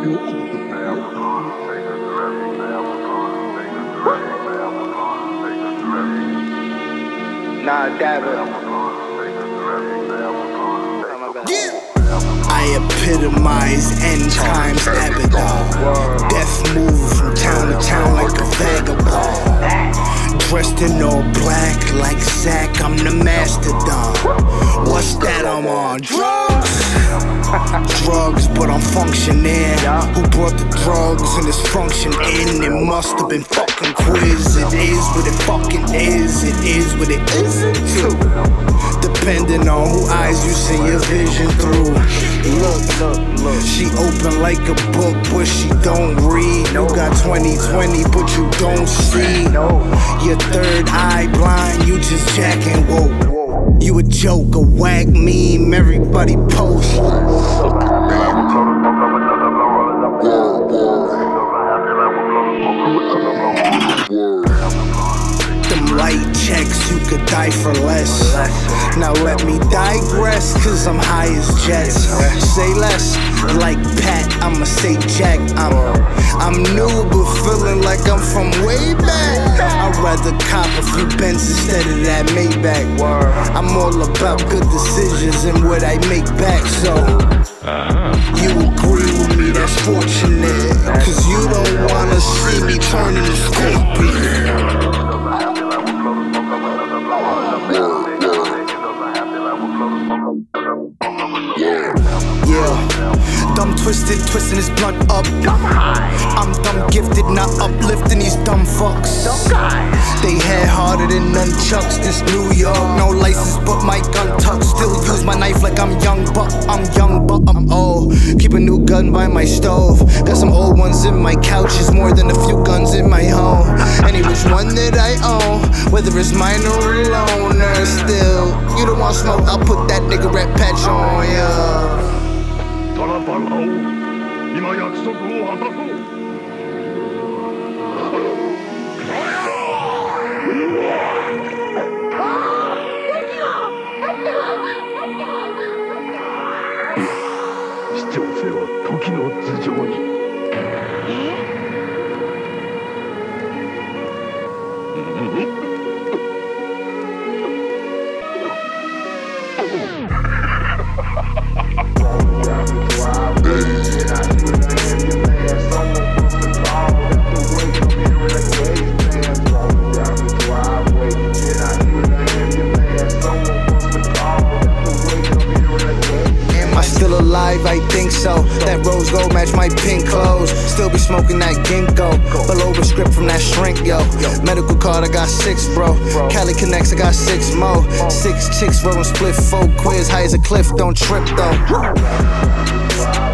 Nah, Dabber. I epitomize end times Abaddon. Death move In all black like Zack, I'm the mastodon. What's that I'm on? Drugs? drugs, but I'm functioning. Who brought the drugs and this function in? It must have been fucking quiz. It is what it fucking is. It is what it isn't too. Depending on who eyes you see your vision through. Look, look, look. She open like a book, but she don't read. You got 2020, but you don't see. Your third eye blind, you just jacking. Whoa. You a joke, a whack meme, everybody post. Light checks, you could die for less. Now let me digress, cause I'm high as jets. Say less, like Pat, I'ma say Jack. I'm, I'm new, but feeling like I'm from way back. I'd rather cop a few pence instead of that Maybach. I'm all about good decisions and what I make back, so. Uh-huh. You agree with me, that's fortunate. Twisted, twisting his blunt up. I'm dumb gifted, not uplifting these dumb fucks. They head harder than nunchucks. This New York, no license, but my gun tucked. Still use my knife like I'm young, but I'm young, but I'm old. Keep a new gun by my stove. Got some old ones in my couch. couches, more than a few guns in my home. Any which one that I own, whether it's mine or a loaner. Still, you don't want smoke, I'll put that nigga rat patch on ya. トラパン青今約束を果たそう。視聴性は時の頭上に「I think so. That rose gold match my pink clothes. Still be smoking that ginkgo. Below the script from that shrink, yo. Medical card, I got six, bro. Cali connects, I got six more. Six chicks rolling split, four quiz. High as a cliff, don't trip though.